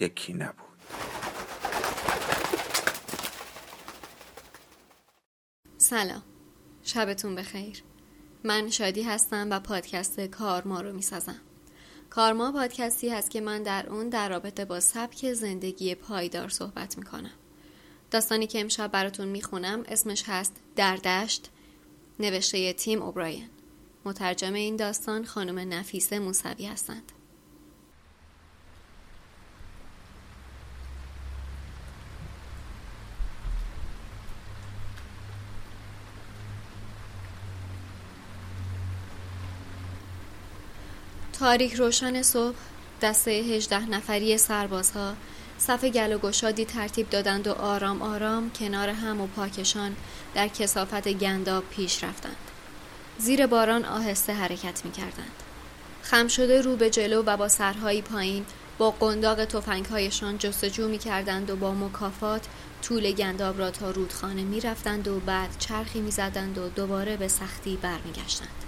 یکی نبود. سلام. شبتون بخیر. من شادی هستم و پادکست کارما رو می‌سازم. کارما پادکستی هست که من در اون در رابطه با سبک زندگی پایدار صحبت می‌کنم. داستانی که امشب براتون می‌خونم اسمش هست در دشت نوشته تیم اوبراین. مترجم این داستان خانم نفیسه موسوی هستند. تاریک روشن صبح دسته هجده نفری سربازها صف گل و گشادی ترتیب دادند و آرام آرام کنار هم و پاکشان در کسافت گنداب پیش رفتند. زیر باران آهسته حرکت می کردند. خم شده رو به جلو و با سرهایی پایین با قنداق توفنگهایشان جستجو می کردند و با مکافات طول گنداب را تا رودخانه می رفتند و بعد چرخی می زدند و دوباره به سختی برمیگشتند.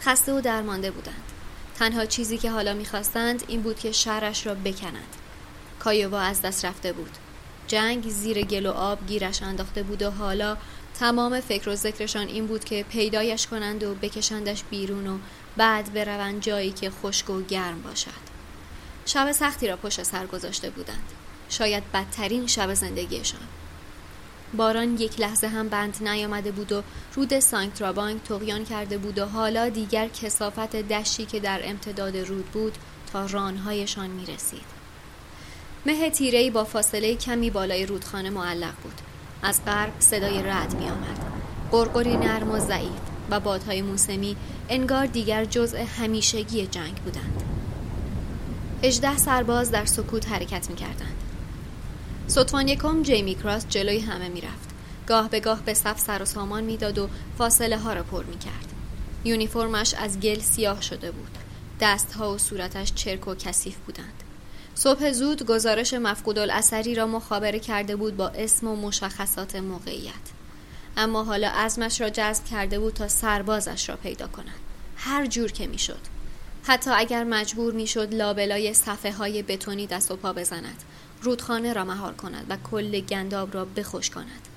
خسته و درمانده بودند. تنها چیزی که حالا می‌خواستند این بود که شهرش را بکنند. کایووا از دست رفته بود. جنگ زیر گل و آب گیرش انداخته بود و حالا تمام فکر و ذکرشان این بود که پیدایش کنند و بکشندش بیرون و بعد بروند جایی که خشک و گرم باشد. شب سختی را پشت سر گذاشته بودند. شاید بدترین شب زندگیشان. باران یک لحظه هم بند نیامده بود و رود سانکترابانک تقیان کرده بود و حالا دیگر کسافت دشتی که در امتداد رود بود تا رانهایشان می رسید. مه تیرهی با فاصله کمی بالای رودخانه معلق بود. از غرب صدای رد می آمد. قرقری نرم و ضعیف و بادهای موسمی انگار دیگر جزء همیشگی جنگ بودند. هجده سرباز در سکوت حرکت می کردند. سطفان یکم جیمی کراس جلوی همه می‌رفت گاه به گاه به صف سر و سامان می‌داد و فاصله ها را پر می کرد. یونیفرمش از گل سیاه شده بود. دستها و صورتش چرک و کثیف بودند. صبح زود گزارش مفقود الاثری را مخابره کرده بود با اسم و مشخصات موقعیت. اما حالا عزمش را جذب کرده بود تا سربازش را پیدا کند. هر جور که می‌شد. حتی اگر مجبور می‌شد لابلای صفحه های بتونی دست و پا بزند رودخانه را مهار کند و کل گنداب را بخوش کند.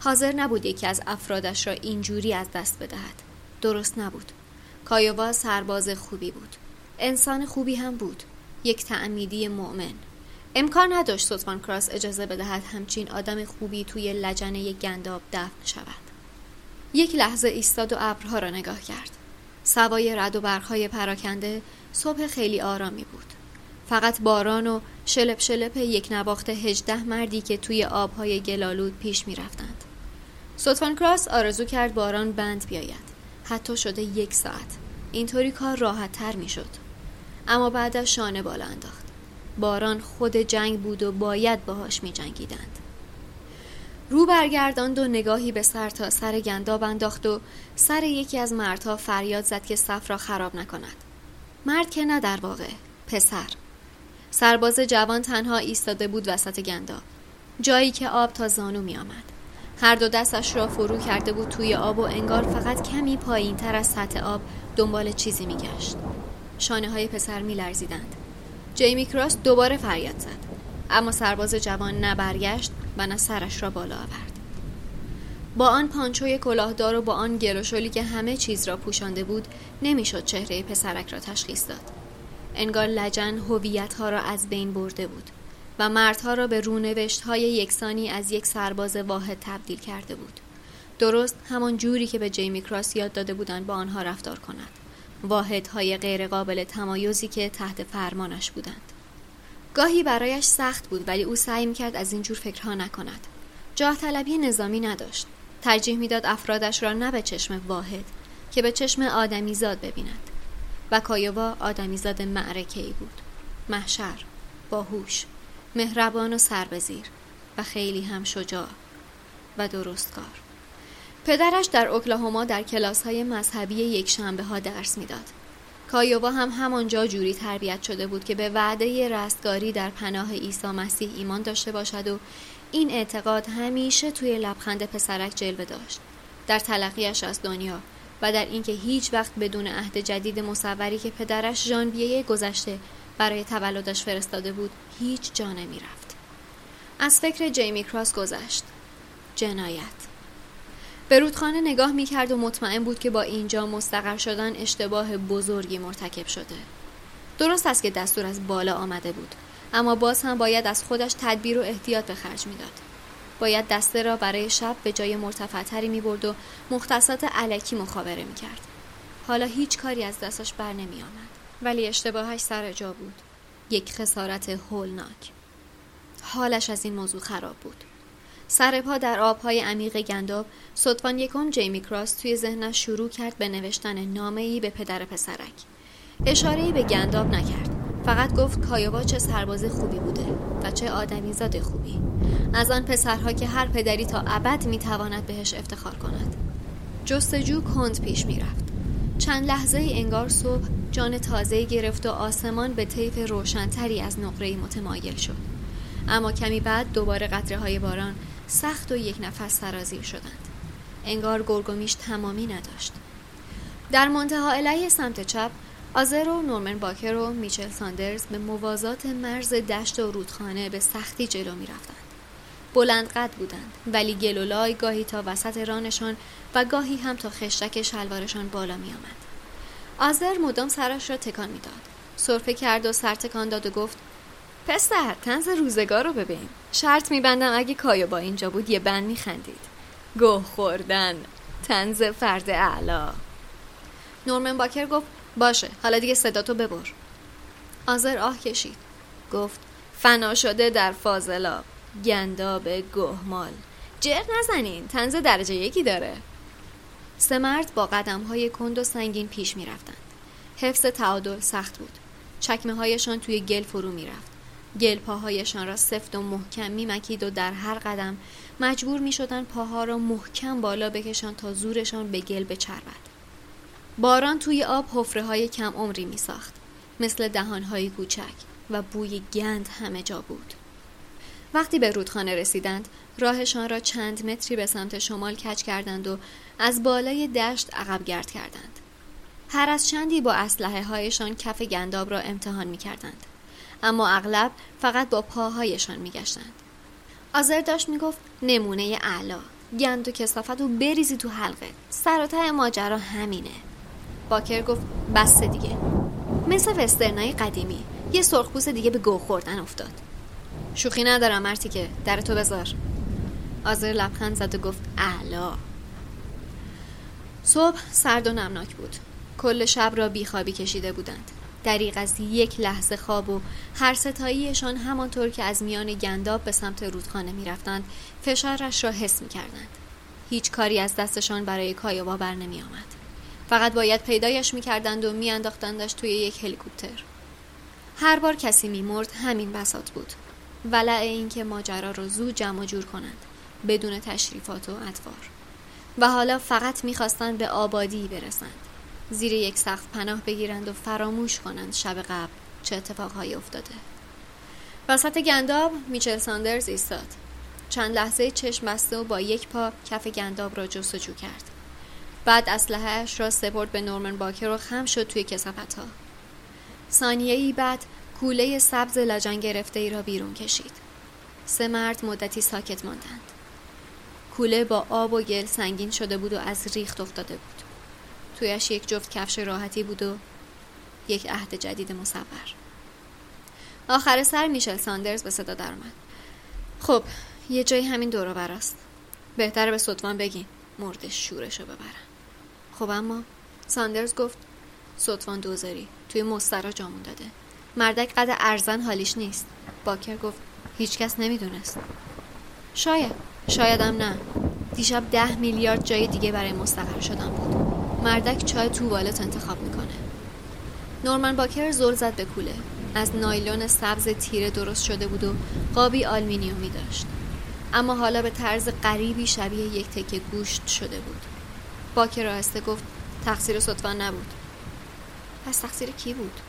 حاضر نبود یکی از افرادش را اینجوری از دست بدهد. درست نبود. کایووا سرباز خوبی بود. انسان خوبی هم بود. یک تعمیدی مؤمن. امکان نداشت سوتوان کراس اجازه بدهد همچین آدم خوبی توی لجنه گنداب دفن شود. یک لحظه ایستاد و ابرها را نگاه کرد. سوای رد و برخهای پراکنده صبح خیلی آرامی بود. فقط باران و شلپ شلپ یک نواخت هجده مردی که توی آبهای گلالود پیش می رفتند. سوتفان کراس آرزو کرد باران بند بیاید. حتی شده یک ساعت. اینطوری کار راحت تر می شد. اما بعد از شانه بالا انداخت باران خود جنگ بود و باید باهاش می جنگیدند. رو برگرداند و نگاهی به سر تا سر گنداب انداخت و سر یکی از مردها فریاد زد که صف را خراب نکند مرد که نه در واقع پسر سرباز جوان تنها ایستاده بود وسط گنداب جایی که آب تا زانو می آمد. هر دو دستش را فرو کرده بود توی آب و انگار فقط کمی پایین تر از سطح آب دنبال چیزی می گشت. شانه های پسر می لرزیدند. جیمی کراس دوباره فریاد زد. اما سرباز جوان نه برگشت و نه سرش را بالا آورد. با آن پانچوی کلاهدار و با آن گروشولی که همه چیز را پوشانده بود نمی‌شد چهره پسرک را تشخیص داد. انگار لجن هویت ها را از بین برده بود و مردها را به رونوشت های یکسانی از یک سرباز واحد تبدیل کرده بود. درست همان جوری که به جیمی کراس یاد داده بودند با آنها رفتار کند. واحدهای غیرقابل تمایزی که تحت فرمانش بودند. گاهی برایش سخت بود ولی او سعی می‌کرد از اینجور فکرها نکند. جاه طلبی نظامی نداشت. ترجیح می‌داد افرادش را نه به چشم واحد که به چشم آدمیزاد ببیند. و کایوا آدمیزاد معرکه ای بود. محشر، باهوش، مهربان و سربزیر و خیلی هم شجاع و درستکار. پدرش در اوکلاهوما در کلاس های مذهبی یک شنبه ها درس می‌داد. کایووا هم همانجا جوری تربیت شده بود که به وعده رستگاری در پناه عیسی مسیح ایمان داشته باشد و این اعتقاد همیشه توی لبخند پسرک جلوه داشت در تلقیش از دنیا و در اینکه هیچ وقت بدون عهد جدید مصوری که پدرش ژانویه گذشته برای تولدش فرستاده بود هیچ جا رفت. از فکر جیمی کراس گذشت جنایت به رودخانه نگاه می کرد و مطمئن بود که با اینجا مستقر شدن اشتباه بزرگی مرتکب شده. درست است که دستور از بالا آمده بود اما باز هم باید از خودش تدبیر و احتیاط به خرج می‌داد. باید دسته را برای شب به جای مرتفعتری می برد و مختصات علکی مخابره می کرد. حالا هیچ کاری از دستش بر نمی آمد. ولی اشتباهش سر جا بود. یک خسارت هولناک. حالش از این موضوع خراب بود. سر پا در آبهای عمیق گنداب صدفان یکم جیمی کراس توی ذهنش شروع کرد به نوشتن نامه ای به پدر پسرک اشاره ای به گنداب نکرد فقط گفت کایووا چه سرباز خوبی بوده و چه آدمی زاد خوبی. از آن پسرها که هر پدری تا ابد می‌تواند بهش افتخار کند. جستجو کند پیش می‌رفت. چند لحظه ای انگار صبح جان تازه گرفت و آسمان به طیف روشنتری از نقره متمایل شد. اما کمی بعد دوباره قطره های باران سخت و یک نفس سرازیر شدند. انگار گرگومیش تمامی نداشت. در منتهاالیه سمت چپ آزر و نورمن باکر و میچل ساندرز به موازات مرز دشت و رودخانه به سختی جلو می رفتند. بلند قد بودند ولی گل‌ولای گاهی تا وسط رانشان و گاهی هم تا خشتک شلوارشان بالا می آمد. آزر مدام سرش را تکان می‌داد. سرفه کرد و سر تکان داد و گفت پسر طنز روزگار رو ببین شرط میبندم اگه کایووا اینجا بود یه بند میخندید گوه خوردن تنز فرد اعلا نورمن باکر گفت باشه حالا دیگه صداتو ببر آزر آه کشید گفت فنا شده در فاضلاب گنداب گهمال جر نزنین تنز درجه یکی داره سه مرد با قدم های کند و سنگین پیش می رفتند. حفظ تعادل سخت بود. چکمه هایشان توی گل فرو می رفت. گل پاهایشان را سفت و محکم میمکید و در هر قدم مجبور می شدن پاها را محکم بالا بکشان تا زورشان به گل بچربد. باران توی آب حفره های کم عمری می ساخت. مثل دهان های کوچک و بوی گند همه جا بود. وقتی به رودخانه رسیدند راهشان را چند متری به سمت شمال کج کردند و از بالای دشت عقب گرد کردند. هر از چندی با اسلحه هایشان کف گنداب را امتحان می کردند. اما اغلب فقط با پاهایشان میگشتند آزر داشت می‌گفت نمونه اعلا گند و کسافت و بریزی تو حلقه سر ماجرا همینه باکر گفت بسته دیگه. مثل وسترنای قدیمی یه سرخپوست دیگه به گو خوردن افتاد. شوخی ندارم مرتی که در تو بذار. آزر لبخند زد و گفت اعلا. صبح سرد و نمناک بود. کل شب را بیخوابی کشیده بودند. دریق از یک لحظه خواب و هر ستاییشان همانطور که از میان گنداب به سمت رودخانه می رفتند فشارش را حس می کردند. هیچ کاری از دستشان برای کایوا بر نمی آمد. فقط باید پیدایش می‌کردند و میانداختندش توی یک هلیکوپتر. هر بار کسی میمرد همین بسات بود. ولع اینکه ماجرا رو زود جمع جور کنند بدون تشریفات و ادوار و حالا فقط می‌خواستند به آبادی برسند. زیر یک سقف پناه بگیرند و فراموش کنند شب قبل چه اتفاقهایی افتاده. وسط گنداب میچل ساندرز ایستاد. چند لحظه چشم بسته و با یک پا کف گنداب را جستجو کرد. بعد اسلحهاش را سپرد به نورمن باکر و خم شد توی کسافت ها ثانیه ای بعد کوله سبز لجن گرفته ای را بیرون کشید. سه مرد مدتی ساکت ماندند. کوله با آب و گل سنگین شده بود و از ریخت افتاده بود. تویش یک جفت کفش راحتی بود و یک عهد جدید مصور. آخر سر میچل ساندرز به صدا درآمد خب یه جایی همین دورو براست بهتره به ستوان بگین مرده‌شورشو ببرن خب اما ساندرز گفت ستوان دوزاری توی مستراح جامون داده مردک قد ارزن حالیش نیست. باکر گفت هیچکس نمی‌دونست. شاید شایدم نه. دیشب ده میلیارد جای دیگه برای مستقر شدن بود. مردک چای توالت انتخاب می‌کنه. نورمن باکر زل زد به کوله. از نایلون سبز تیره درست شده بود و قابی آلمینیومی داشت. اما حالا به طرز غریبی شبیه یک تکه گوشت شده بود. باکر آهسته گفت تقصیر صدفان نبود. پس تقصیر کی بود؟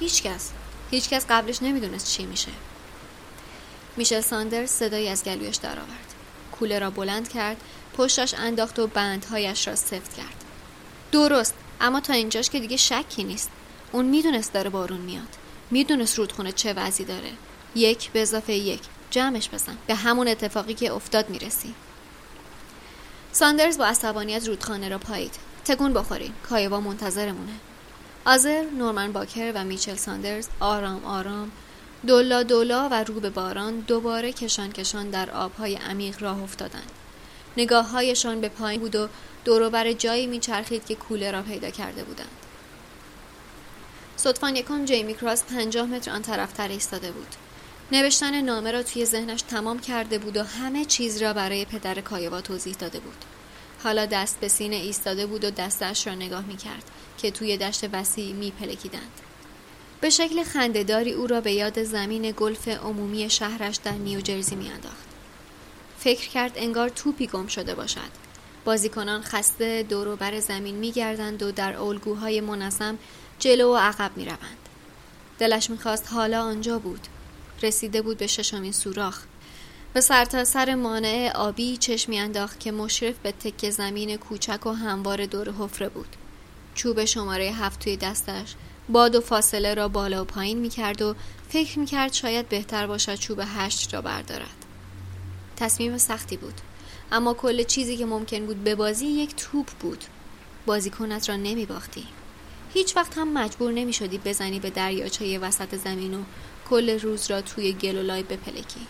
هیچکس هیچکس قبلش نمی‌دونست چی میشه. میشل ساندرز صدایی از گلویش درآورد. کوله را بلند کرد پشتش انداخت و بندهایش را سفت کرد. درست اما تا اینجاش که دیگه شکی نیست. اون می‌دونست داره بارون میاد. می‌دونست رودخونه چه وضعی داره. یک به اضافه یک. جمعش بزن. به همون اتفاقی که افتاد می‌رسی. ساندرز با عصبانیت رودخانه را پایید. تکون بخورین کایوا منتظرمونه. آذر نورمن باوکر و میچل ساندرز آرام آرام دولا دولا و رو به باران دوباره کشان کشان در آبهای عمیق راه افتادند. نگاه هایشان به پایین بود و دوروبر جایی میچرخید که کوله را پیدا کرده بودند. ستوان یکم جیمی کراس پنجاه متر آن طرفتر ایستاده بود. نوشتن نامه را توی ذهنش تمام کرده بود و همه چیز را برای پدر کایوا توضیح داده بود حالا دست به سینه ایستاده بود و دستش را نگاه می کرد که توی دشت وسیع می پلکیدند. به شکل خندهداری او را به یاد زمین گلف عمومی شهرش در نیوجرسی میانداخت. فکر کرد انگار توپی گم شده باشد. بازیکنان خسته دور بر زمین میگردند و در الگوهای منظم جلو و عقب می‌روند. دلش می‌خواست حالا آنجا بود. رسیده بود به ششمین سوراخ. به سرتاسر سر مانع آبی چشمی انداخت که مشرف به تک زمین کوچک و هموار دور حفره بود. چوب شماره هفت توی دستش باد و فاصله را بالا و پایین می کرد و فکر می کرد شاید بهتر باشد چوب هشت را بردارد. تصمیم سختی بود. اما کل چیزی که ممکن بود به بازی یک توپ بود. بازیکنت را نمی باختی. هیچ وقت هم مجبور نمی شدی بزنی به دریاچه وسط زمین و کل روز را توی گل و لای بپلکی.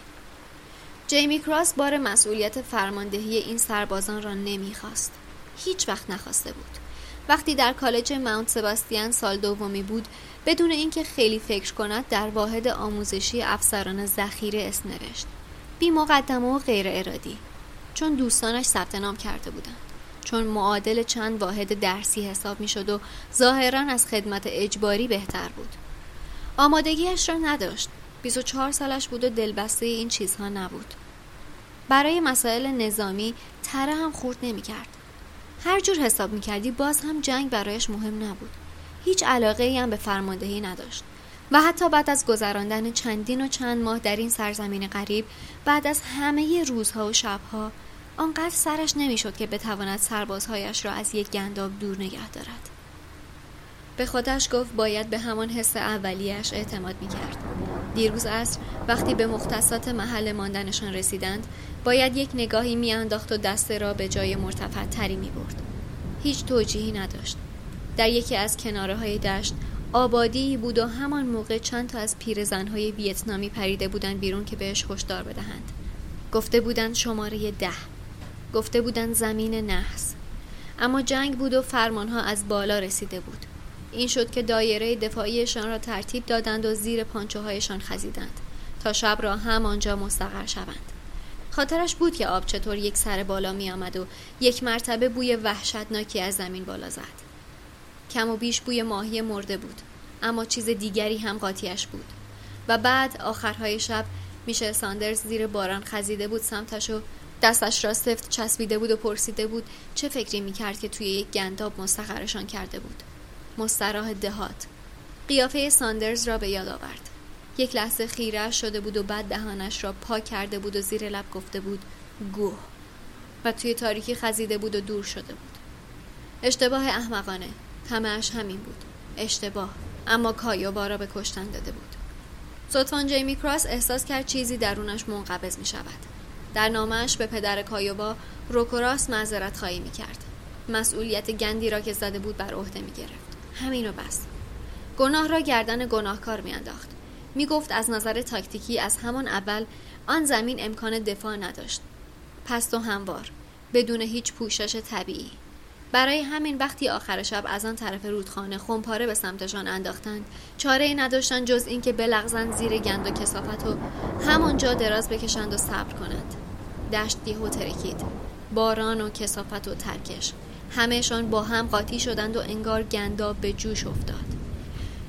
جیمی کراس بار مسئولیت فرماندهی این سربازان را نمی‌خواست. هیچ وقت نخواسته بود. وقتی در کالج ماونت سباستیان سال دومی بود بدون اینکه خیلی فکر کند در واحد آموزشی افسران ذخیره اسم نوشت بی مقدمه و غیر ارادی چون دوستانش ثبت نام کرده بودند چون معادل چند واحد درسی حساب می شد و ظاهرا از خدمت اجباری بهتر بود آمادگیش را نداشت. 24 سالش بود و دلبسته این چیزها نبود. برای مسائل نظامی تره هم خورد نمی کرد هر جور حساب می کردی باز هم جنگ برایش مهم نبود. هیچ علاقه ای هم به فرماندهی نداشت. و حتی بعد از گذراندن چندین و چند ماه در این سرزمین غریب بعد از همه روزها و شبها آنقدر سرش نمی‌شد که بتواند سربازهایش را از یک گنداب دور نگه دارد. به خودش گفت باید به همان حس اولیش اعتماد می کرد. دیروز عصر وقتی به مختصات محل ماندنشان رسیدند باید یک نگاهی میانداخت و دسته را به جای مرتفع تری می برد. هیچ توجیهی نداشت. در یکی از کناره های دشت آبادی بود و همان موقع چند تا از پیرزنهای ویتنامی پریده بودند بیرون که بهش هشدار بدهند. گفته بودند شماره ده. گفته بودند زمین نحس. اما جنگ بود و فرمانها از بالا رسیده بود. این شد که دایره دفاعیشان را ترتیب دادند و زیر پانچوهایشان خزیدند تا شب را همانجا مستقر شوند. خاطرش بود که آب چطور یک سر بالا می آمد و یک مرتبه بوی وحشتناکی از زمین بالا زد. کم و بیش بوی ماهی مرده بود اما چیز دیگری هم قاطیش بود. و بعد آخرهای شب میشل ساندرز زیر باران خزیده بود سمتش و دستش را سفت چسبیده بود و پرسیده بود چه فکری می‌کرد که توی یک گنداب مستقرشان کرده بود. مستراح دهات. قیافه ساندرز را به یاد آورد. یک لحظه خیره شده بود و بعد دهانش را پاک کرده بود و زیر لب گفته بود گوه. و توی تاریکی خزیده بود و دور شده بود. اشتباه احمقانه. همهش همین بود. اشتباه. اما کایوبا را به کشتن داده بود. سطفان جیمی کراس احساس کرد چیزی درونش منقبض می شود در نامش به پدر کایوبا روکوراس معذرت خواهی می کرد مسئولیت گندی را که زده بود بر عهده می گرفت همینو بس. گناه را گردن گناهکار می انداخت می گفت از نظر تاکتیکی از همان اول آن زمین امکان دفاع نداشت. پست و هموار بدون هیچ پوشش طبیعی. برای همین وقتی آخر شب از آن طرف رودخانه خمپاره به سمتشان انداختند چاره ای نداشتند جز اینکه بلغزند زیر گند و کسافت و همانجا دراز بکشند و صبر کنند. دشت یهو ترکید. باران و کسافت و ترکش. همهشان با هم قاطی شدند و انگار گنداب به جوش افتاد.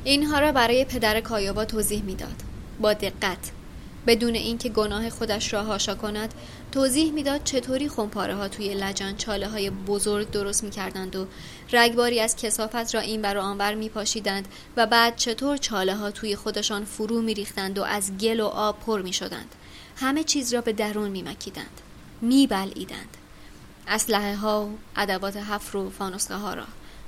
اینها را برای پدر کایاوا توضیح می‌داد. با دقت بدون اینکه گناه خودش را هاشا کند توضیح می‌داد چطوری خمپاره ها توی لجن چاله های بزرگ درست می‌کردند و رگباری از کسافت را این بر آنور میپاشیدند و بعد چطور چاله ها توی خودشان فرو میریختند و از گل و آب پر می‌شدند. همه چیز را به درون میمکیدند. میبلعیدند. اسلحه ها و ادوات حفر و ها را.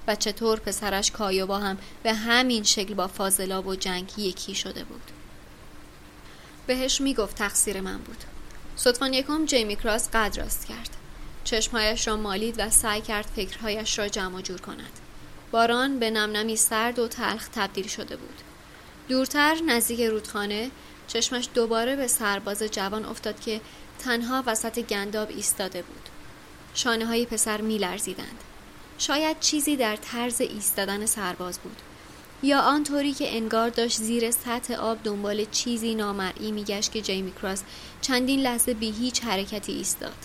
و چطور پسرش کایوبا هم به همین شکل با فاضلاب و جنگ یکی شده بود. بهش می‌گفت تقصیر من بود. صدفان یکم جیمی کراس قد راست کرد. چشمهایش را مالید و سعی کرد فکرهایش را جمع جور کند. باران به نمنمی سرد و تلخ تبدیل شده بود. دورتر نزدیک رودخانه چشمش دوباره به سرباز جوان افتاد که تنها وسط گنداب ایستاده بود. شانه های پسر می لرزیدند. شاید چیزی در طرز ایستادن سرباز بود. یا آنطوری که انگار داشت زیر سطح آب دنبال چیزی نامرئی میگشت که جیمی کراس چندین لحظه بی هیچ حرکتی ایستاد.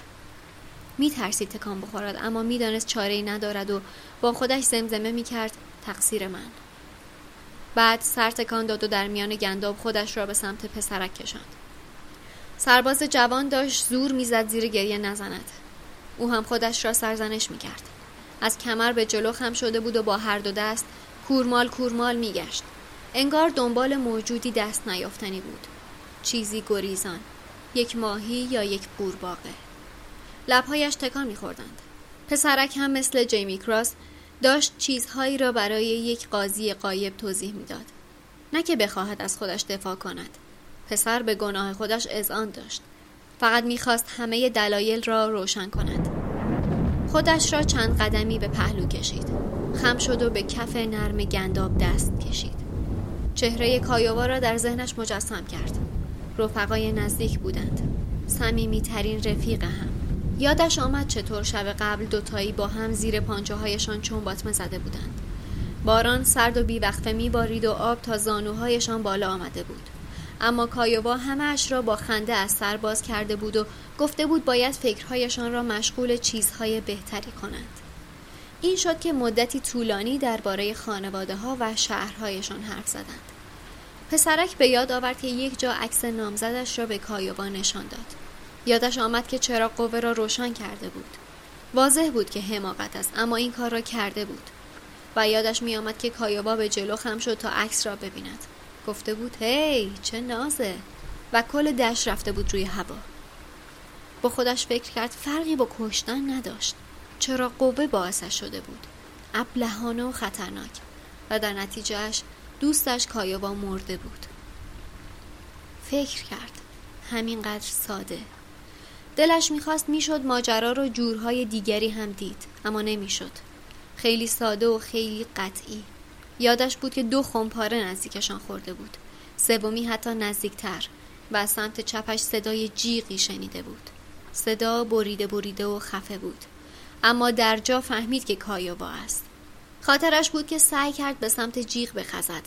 میترسید تکان بخورد اما می‌دانست چاره ندارد و با خودش زمزمه می‌کرد تقصیر من. بعد سر تکان داد و در میان گنداب خودش را به سمت پسرک کشاند. سرباز جوان داشت زور می‌زد زیر گریه نزند. او هم خودش را سرزنش می‌کرد. از کمر به جلو خم شده بود و با هر دو دست کورمال کورمال میگشت. انگار دنبال موجودی دست نیافتنی بود. چیزی گریزان یک ماهی یا یک قورباغه لبهایش تکان میخوردند. پسرک هم مثل جیمی کراس داشت چیزهایی را برای یک قاضی قایب توضیح می‌داد. نه که بخواهد از خودش دفاع کند. پسر به گناه خودش اذعان داشت. فقط می‌خواست همه دلایل را روشن کند. خودش را چند قدمی به پهلو کشید. خم شد و به کف نرم گنداب دست کشید. چهره کایووا را در ذهنش مجسم کرد. رفقای نزدیک بودند. سمیمی ترین رفیق هم. یادش آمد چطور شب قبل دوتایی با هم زیر پانچه هایشان چون باطمه زده بودند. باران سرد و بیوقفه میبارید و آب تا زانوهایشان بالا آمده بود. اما کایووا همهاش را با خنده از سر باز کرده بود و گفته بود باید فکرهایشان را مشغول چیزهای بهتری کنند. این شد که مدتی طولانی درباره خانواده ها و شهرهایشان حرف زدند. پسرک به یاد آورد که یک جا عکس نامزدش را به کایووا نشان داد. یادش آمد که چرا قوه را روشن کرده بود. واضح بود که حماقت است اما این کار را کرده بود. و یادش می آمد که کایووا به جلو خم شد تا عکس را ببیند. گفته بود هی چه نازه. و کل دشت رفته بود روی هوا. با خودش فکر کرد فرقی با کشتن نداشت. چرا قوه باعثش شده بود. ابلهانه و خطرناک. و در نتیجهش دوستش کایوبا مرده بود. فکر کرد. همینقدر ساده. دلش می‌خواست می‌شد ماجرا رو جورهای دیگری هم دید اما نمی‌شد. خیلی ساده و خیلی قطعی. یادش بود که دو خمپاره نزدیکشان خورده بود. سومی حتی نزدیکتر و از سمت چپش صدای جیغی شنیده بود. صدا بریده بریده و خفه بود. اما در جا فهمید که کایوبا است. خاطرش بود که سعی کرد به سمت جیغ بخزد.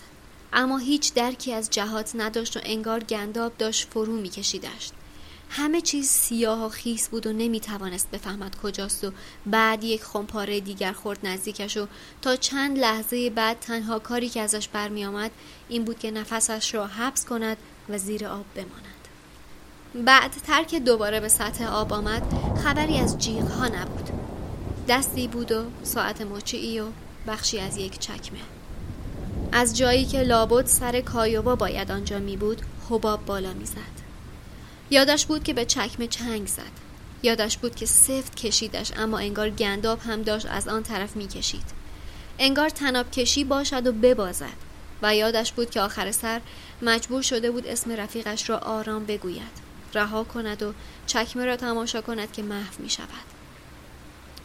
اما هیچ درکی از جهات نداشت و انگار گنداب داشت فرو میکشیدش. همه چیز سیاه و خیس بود و نمی توانست بفهمد کجاست و بعد یک خمپاره دیگر خورد نزدیکش و تا چند لحظه بعد تنها کاری که ازش برمی آمد این بود که نفسش را حبس کند و زیر آب بماند. بعد ترک دوباره به سطح آب آمد خبری از جیغ ها نبود. دستی بود و ساعت مچی و بخشی از یک چکمه. از جایی که لابد سر کایوبا باید آنجا می بود حباب بالا می زد. یادش بود که به چکمه چنگ زد. یادش بود که سفت کشیدش اما انگار گنداب هم داشت از آن طرف می کشید انگار تناب کشی باشد و ببازد. و یادش بود که آخر سر مجبور شده بود اسم رفیقش را آرام بگوید. رها کند و چکمه را تماشا کند که محو می شود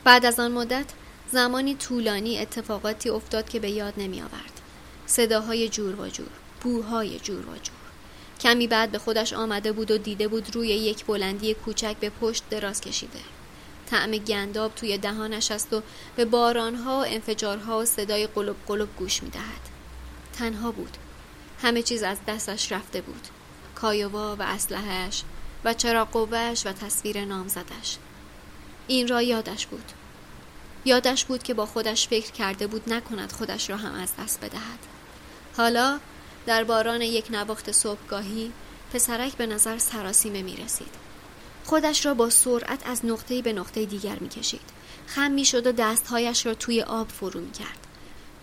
بعد از آن مدت زمانی طولانی اتفاقاتی افتاد که به یاد نمی آورد صداهای جور و جور بوهای جور و جور. کمی بعد به خودش آمده بود و دیده بود روی یک بلندی کوچک به پشت دراز کشیده. طعم گنداب توی دهانش است و به بارانها و انفجارها و صدای قلب قلب گوش می دهد. تنها بود. همه چیز از دستش رفته بود. کایوا و اسلحهش و چرا قوهش و تصویر نامزدش. این را یادش بود. یادش بود که با خودش فکر کرده بود نکند خودش را هم از دست بدهد. حالا در باران یک نواخت صبحگاهی پسرک به نظر سراسیمه می رسید. خودش را با سرعت از نقطه به نقطه دیگر می کشید. خم می شد و دستهایش را توی آب فرو می کرد.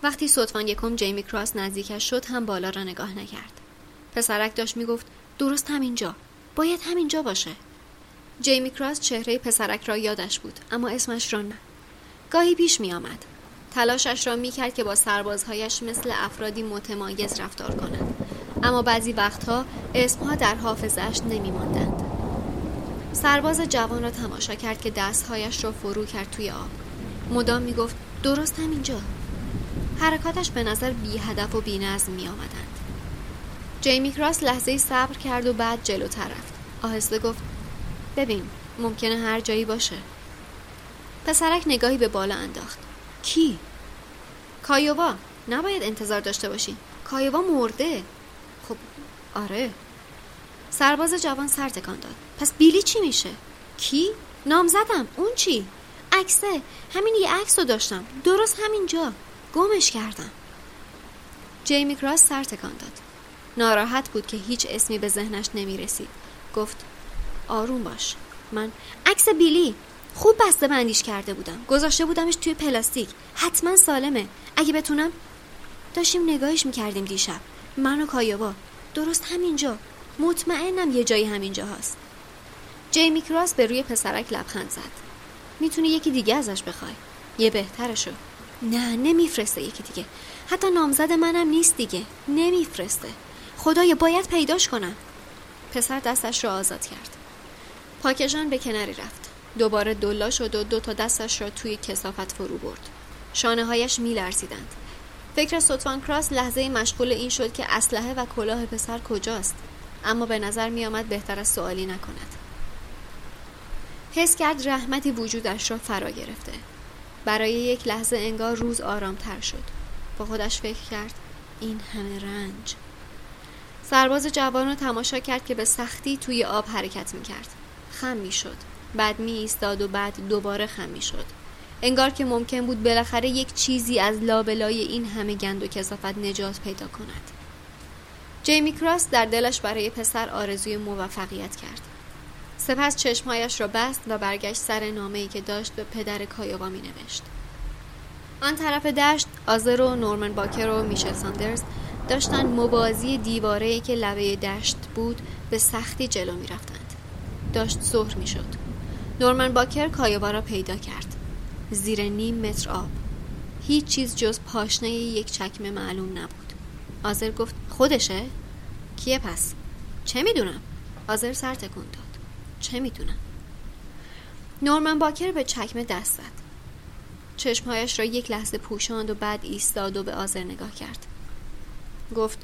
وقتی صدفان یکم جیمی کراس نزدیکش شد هم بالا را نگاه نکرد. پسرک داشت می گفت درست همینجا. باید همینجا باشه. جیمی کراس چهره پسرک را یادش بود اما اسمش را نه. گاهی پیش می آمد. تلاشش را می کرد که با سربازهایش مثل افرادی متمایز رفتار کند اما بعضی وقتها اسمها در حافظش نمی ماندند. سرباز جوان را تماشا کرد که دستهایش را فرو کرد توی آب. مدام می گفت درست همینجا. حرکاتش به نظر بی هدف و بی نظم می آمدند. جیمی کراس لحظه صبر کرد و بعد جلوتر رفت. آهسته گفت ببین ممکنه هر جایی باشه. پسرک نگاهی به بالا انداخت. کی؟ کایووا نباید انتظار داشته باشی. کایووا مرده. خب آره. سرباز جوان سر تکان داد. پس بیلی چی میشه؟ کی؟ نام زدم. اون چی؟ عکسه. همین یه عکس رو داشتم. درست همینجا. گمش کردم. جیمی کراس سر تکان داد. ناراحت بود که هیچ اسمی به ذهنش نمی رسید گفت آروم باش. من عکس بیلی. خوب بسته بندیش کرده بودم. گذاشته بودمش توی پلاستیک. حتما سالمه. اگه بتونم داشتیم نگاهش می‌کردیم دیشب. من و کایابا. درست همینجا. مطمئنم یه جایی همینجا هست. جیمی کراس به روی پسرک لبخند زد. می‌تونی یکی دیگه ازش بخوای. یه بهترشو. نه نمیفرسته یکی دیگه. حتی نامزد منم نیست دیگه. نمیفرسته. خدایا باید پیداش کنم. پسر دستش رو آزاد کرد. پاکشان به کناری رفت. دوباره دلا شد و دو تا دستش را توی کسافت فرو برد. شانه هایش می لرزیدند فکر سوتوان کراس لحظه مشغول این شد که اسلحه و کلاه پسر کجاست اما به نظر می آمد بهتر از سوالی نکند. حس کرد رحمتی وجودش را فرا گرفته. برای یک لحظه انگار روز آرامتر شد. با خودش فکر کرد این همه رنج. سرباز جوان را تماشا کرد که به سختی توی آب حرکت می کرد خم می شد بعد می ایستاد و بعد دوباره خم می شد انگار که ممکن بود بالاخره یک چیزی از لابلای این همه گند و کسافت نجات پیدا کند جیمی کراس در دلش برای پسر آرزوی موفقیت کرد سپس چشمهایش را بست و برگشت سر نامه ای که داشت به پدر کایوبا می نوشت. آن طرف دشت آزر و نورمن باکر و میشل ساندرز داشتن موازی دیواره که لبه دشت بود به سختی جلو می رفتند. داشت ظهر می شد. نورمن باکر کایوبا را پیدا کرد. زیر نیم متر آب. هیچ چیز جز پاشنه یک چکمه معلوم نبود. آزر گفت خودشه؟ کیه پس؟ چه می‌دونم؟ آزر سر تکون داد. چه می‌دونم؟ نورمن باکر به چکمه دست زد. چشمهایش را یک لحظه پوشاند و بعد ایستاد و به آزر نگاه کرد. گفت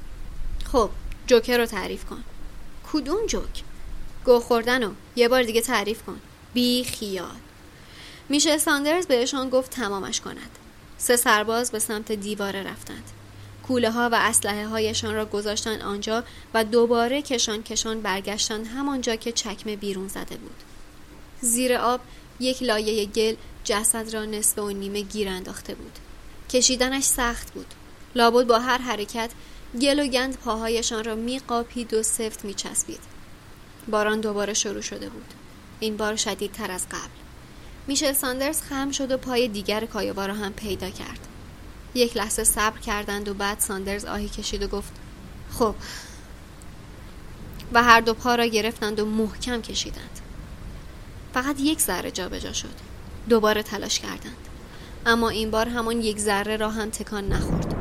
خب جوکر رو تعریف کن کدوم جوک؟ گو خوردن رو یه بار دیگه تعریف کن بی خیال. میشه ساندرز بهشان گفت تمامش کند. سه سرباز به سمت دیواره رفتند. کوله ها و اسلحه هایشان را گذاشتن آنجا و دوباره کشان کشان برگشتن همانجا که چکمه بیرون زده بود. زیر آب یک لایه گل جسد را نصف و نیمه گیر انداخته بود. کشیدنش سخت بود. لابد با هر حرکت گل و گند پاهایشان را میقاپید و سفت میچسبید. باران دوباره شروع شده بود. این بار شدیدتر از قبل. میشل ساندرز خم شد و پای دیگر کایوبا را هم پیدا کرد. یک لحظه صبر کردند و بعد ساندرز آهی کشید و گفت خب. و هر دو پا را گرفتند و محکم کشیدند. فقط یک ذره جابجا شد. دوباره تلاش کردند. اما این بار همان یک ذره را هم تکان نخورد.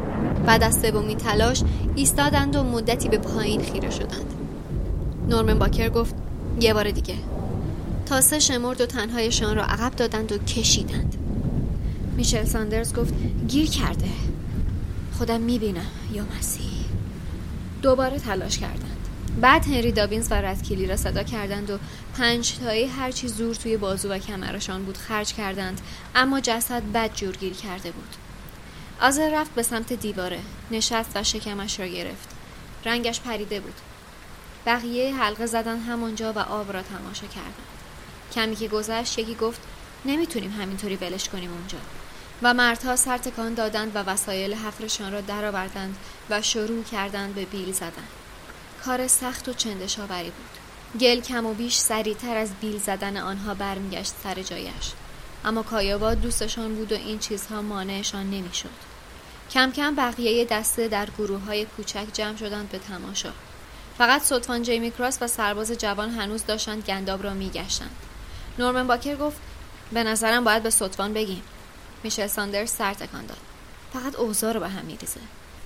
بعد از سومین تلاش ایستادند و مدتی به پایین خیره شدند. نورمن باکر گفت یه بار دیگه. تا سه شمرد و تنهایشان را عقب دادند و کشیدند. میشل ساندرز گفت گیر کرده. خودم می‌بینم یا مسیح. دوباره تلاش کردند. بعد هنری دابینز و ردکیلی را صدا کردند و پنج تایی هرچی زور توی بازو و کمرشان بود خرج کردند اما جسد بد جور گیر کرده بود. آزر رفت به سمت دیواره نشست و شکمش را گرفت. رنگش پریده بود. بقیه حلقه زدن همانجا و آب را تماشا کردند. کمی که گذشت یکی گفت نمی‌تونیم همینطوری ولش کنیم اونجا. و مردها سر تکان دادند و وسایل حفرشان را درآوردند و شروع کردند به بیل زدن. کار سخت و چندشاوری بود. گل کم و بیش سریعتر از بیل زدن آنها برمیگشت سر جایش. اما کایاوا دوستشان بود و این چیزها مانعشان نمی‌شد. کم کم بقیه دسته در گروه های کوچک جمع شدند به تماشا. فقط صدفان جیمی کراس و سرباز جوان هنوز داشتند گنداب را میگشتند. نورمن باکر گفت به نظرم باید به صدفان بگیم. میشل ساندرز سر تکان داد. فقط اوضاع رو به هم میریزه.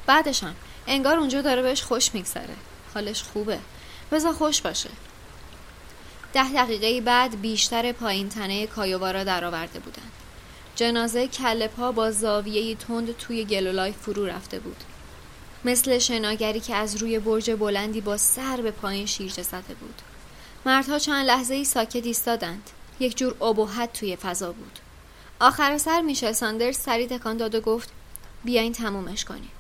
بعدش هم انگار اونجا داره بهش خوش میگذره. حالش خوبه. بذار خوش باشه. ده دقیقه بعد بیشتر پایین تنه کایووا را درآورده بودند. جنازه کله پا با زاویه تند توی گلولای فرو رفته بود. مثل شناگری که از روی برج بلندی با سر به پایین شیرجه زده بود. مردها چند لحظه ای ساکت ایستادند. یک جور ابهت توی فضا بود. آخر سر میشل ساندرز سری تکان داد و گفت بیاین تمومش کنیم.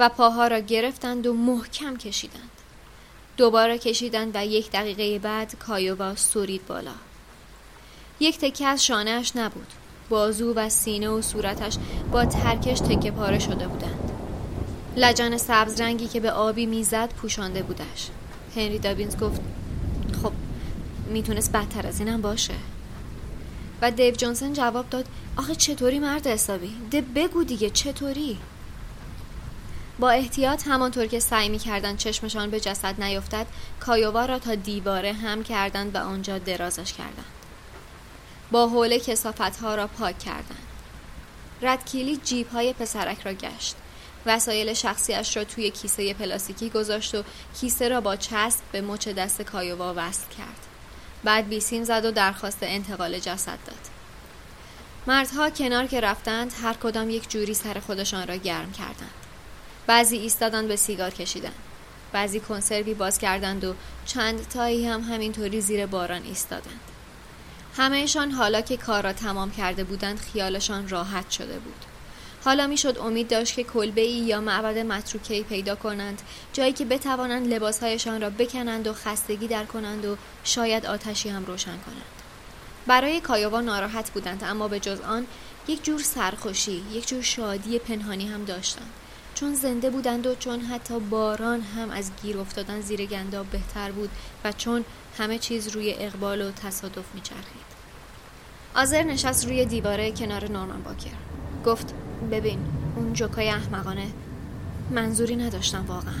و پاها را گرفتند و محکم کشیدند. دوباره کشیدند و یک دقیقه بعد کایووا سورید بالا. یک تکه از شانهاش نبود. بازو و سینه و صورتش با ترکش تکه پاره شده بودند. لجن سبز رنگی که به آبی می‌زد پوشانده بودش. هنری دابینز گفت می‌تونست بدتر از اینم باشه. و دیو جانسن جواب داد آخه چطوری مرد حسابی؟ ده بگو دیگه چطوری؟ با احتیاط همانطور که سعی می کردن چشمشان به جسد نیفتد کایووا را تا دیواره هم کردند و آنجا درازش کردند. با حوله کسافت ها را پاک کردند. ردکیلی جیب های پسرک را گشت. وسایل شخصیش را توی کیسه پلاستیکی گذاشت و کیسه را با چسب به مچ دست کایووا وصل کرد. بعد بیسیم زد و درخواست انتقال جسد داد. مردها کنار که رفتند هر کدام یک جوری سر خودشان را گرم کردند. بعضی ایستادند به سیگار کشیدند. بعضی کنسروی باز کردند و چند تایی هم همینطوری زیر باران ایستادند. همهشان حالا که کار را تمام کرده بودند خیالشان راحت شده بود. حالا می‌شد امید داشت که کلبه ای یا معبد متروکه پیدا کنند جایی که بتوانند لباسهایشان را بکنند و خستگی در کنند و شاید آتشی هم روشن کنند. برای کایاوا ناراحت بودند اما به جز آن یک جور سرخوشی یک جور شادی پنهانی هم داشتند. چون زنده بودند و چون حتی باران هم از گیر افتادن زیر گنداب بهتر بود و چون همه چیز روی اقبال و تصادف میچرخید. آزر نشست روی دیواره کنار نورمن باکر گفت ببین اون جوکای احمقانه. منظوری نداشتم واقعا.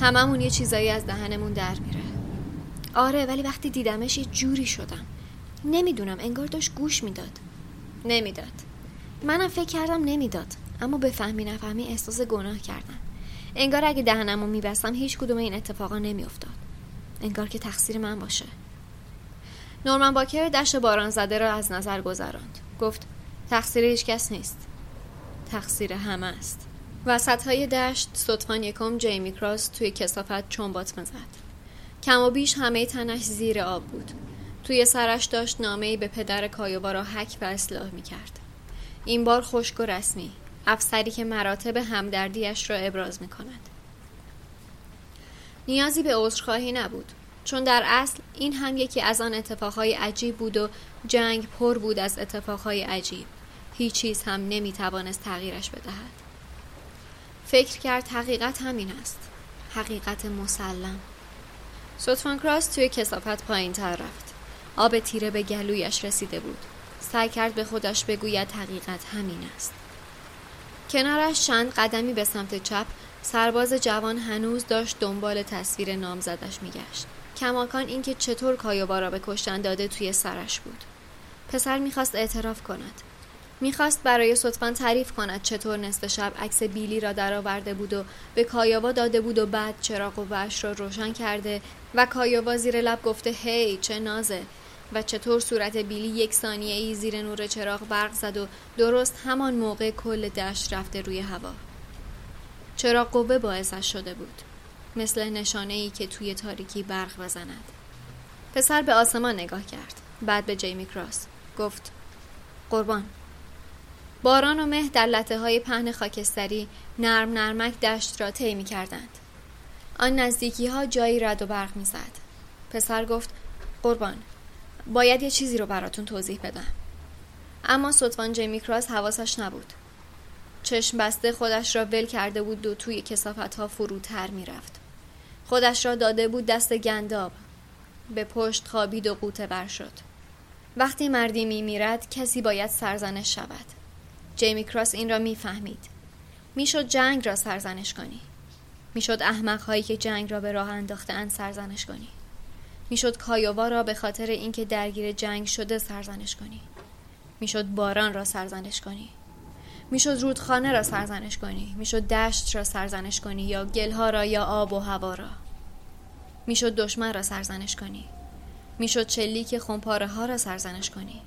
هممون یه چیزایی از دهنمون در میره. آره ولی وقتی دیدمش یه جوری شدم. نمی‌دونم انگار داشت گوش می‌داد. نمی‌داد. منم فکر کردم نمی‌داد اما به فهمی نفهمی احساس گناه کردم. انگار اگه دهنمو میبستم هیچ کدوم این اتفاقا نمیافتاد. انگار که تقصیر من باشه. نورمن باکر دشت باران زده را از نظر گذراند. گفت تقصیر هیچ کس نیست. تقصیر همه است. وسط های دشت صدفان یکم جیمی کراس توی کسافت چنبات مزد. کم و بیش همه تنش زیر آب بود. توی سرش داشت نامه به پدر کایوبا را حک و اصلاح می کرد این بار خشک و رسمی. افسری که مراتب همدردیش را ابراز می کند. نیازی به عذرخواهی نبود. چون در اصل این هم یکی از آن اتفاقهای عجیب بود و جنگ پر بود از اتفاقهای عجیب. هیچ چیز هم نمی توانست تغییرش بدهد. فکر کرد حقیقت همین است. حقیقت مسلم. سوتفان کراس توی کسافت پایین تر رفت. آب تیره به گلویش رسیده بود. سعی کرد به خودش بگوید حقیقت همین است. کنارش چند قدمی به سمت چپ سرباز جوان هنوز داشت دنبال تصویر نامزدش میگشت. کماکان اینکه چطور کایوبا را به کشتن داده توی سرش بود. پسر می‌خواست اعتراف کند. می‌خواست برای صدفان تعریف کند چطور نصف شب عکس بیلی را درآورده بود و به کایاوا داده بود و بعد چراغ و وش را روشن کرده و کایاوا زیر لب گفته هی چه نازه. و چطور صورت بیلی یک ثانیه ای زیر نور چراغ برق زد و درست همان موقع کل دشت رفته روی هوا. چراغ قوه باعثش شده بود. مثل نشانه ای که توی تاریکی برق بزند پسر به آسمان نگاه کرد بعد به جیمی کراس گفت قربان باران و مه در لطه های پهن خاکستری نرم نرمک دشت را طی می کردند. آن نزدیکی ها جایی رد و برق می زد. پسر گفت قربان باید یه چیزی رو براتون توضیح بدم. اما سطفان جیمی کراس حواسش نبود. چشم بسته خودش را ول کرده بود و توی کسافت ها فروتر می رفت. خودش را داده بود دست گنداب. به پشت خوابید و قوطه بر شد. وقتی مردی می میرد کسی باید سرزنش شود. جیمی کراس این را می‌فهمید می‌شد جنگ را سرزنش کنی می‌شد احمق هایی که جنگ را به راه انداخته سرزنش کنی می‌شد کایووا را به خاطر اینکه درگیر جنگ شده سرزنش کنی می‌شد باران را سرزنش کنی می‌شد رودخانه را سرزنش کنی. می‌شد دشت را سرزنش کنی یا گلها را یا آب و هوا را. می‌شد دشمن را سرزنش کنی. می‌شد چلیک خمپاره ها را سرزنش کنی.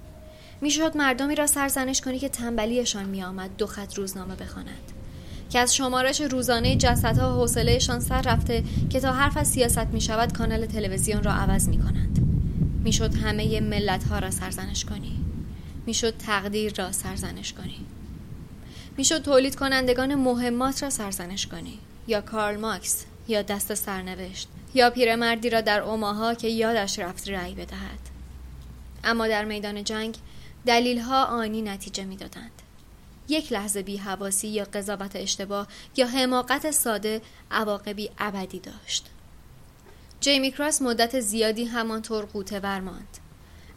می‌شد مردمی را سرزنش کنی که تنبلیشان میآمد دو خط روزنامه بخوانند. که از شمارش روزانه جسدها حوصلهشان سر رفته که تا حرف از سیاست می شود کانال تلویزیون را عوض می کنند می‌شد همه ملت ها را سرزنش کنی. می‌شد تقدیر را سرزنش کنی. می‌شد تولید کنندگان مهمات را سرزنش کنی یا کارل ماکس یا دست سرنوشت یا پیرمردی را در اوماها که یادش رفت رأی بدهد اما در میدان جنگ دلیل ها آنی نتیجه می‌دادند. یک لحظه بی حواسی یا قضاوت اشتباه یا حماقت ساده عواقبی ابدی داشت. جیمی کراس مدت زیادی همانطور قوطه ماند.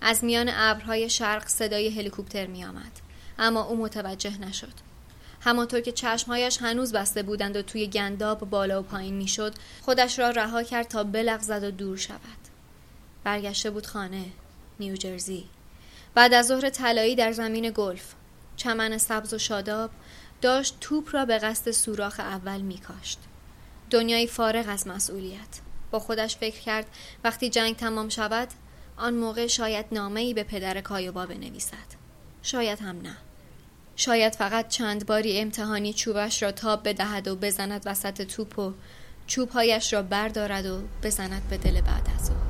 از میان ابرهای شرق صدای هلیکوپتر می آمد. اما او متوجه نشد. همانطور که چشمهایش هنوز بسته بودند و توی گنداب بالا و پایین می‌شد خودش را رها کرد تا بلغزد و دور شود. برگشته بود خانه نیوجرسی بعد از ظهر طلایی در زمین گلف چمن سبز و شاداب داشت توپ را به قصد سوراخ اول میکاشت. دنیای فارغ از مسئولیت. با خودش فکر کرد وقتی جنگ تمام شود آن موقع شاید نامه ای به پدر کایوبا بنویسد. شاید هم نه. شاید فقط چند باری امتحانی چوبش را تاب بدهد و بزند وسط توپ و چوبهایش را بردارد و بزند به دل بعد از ظهر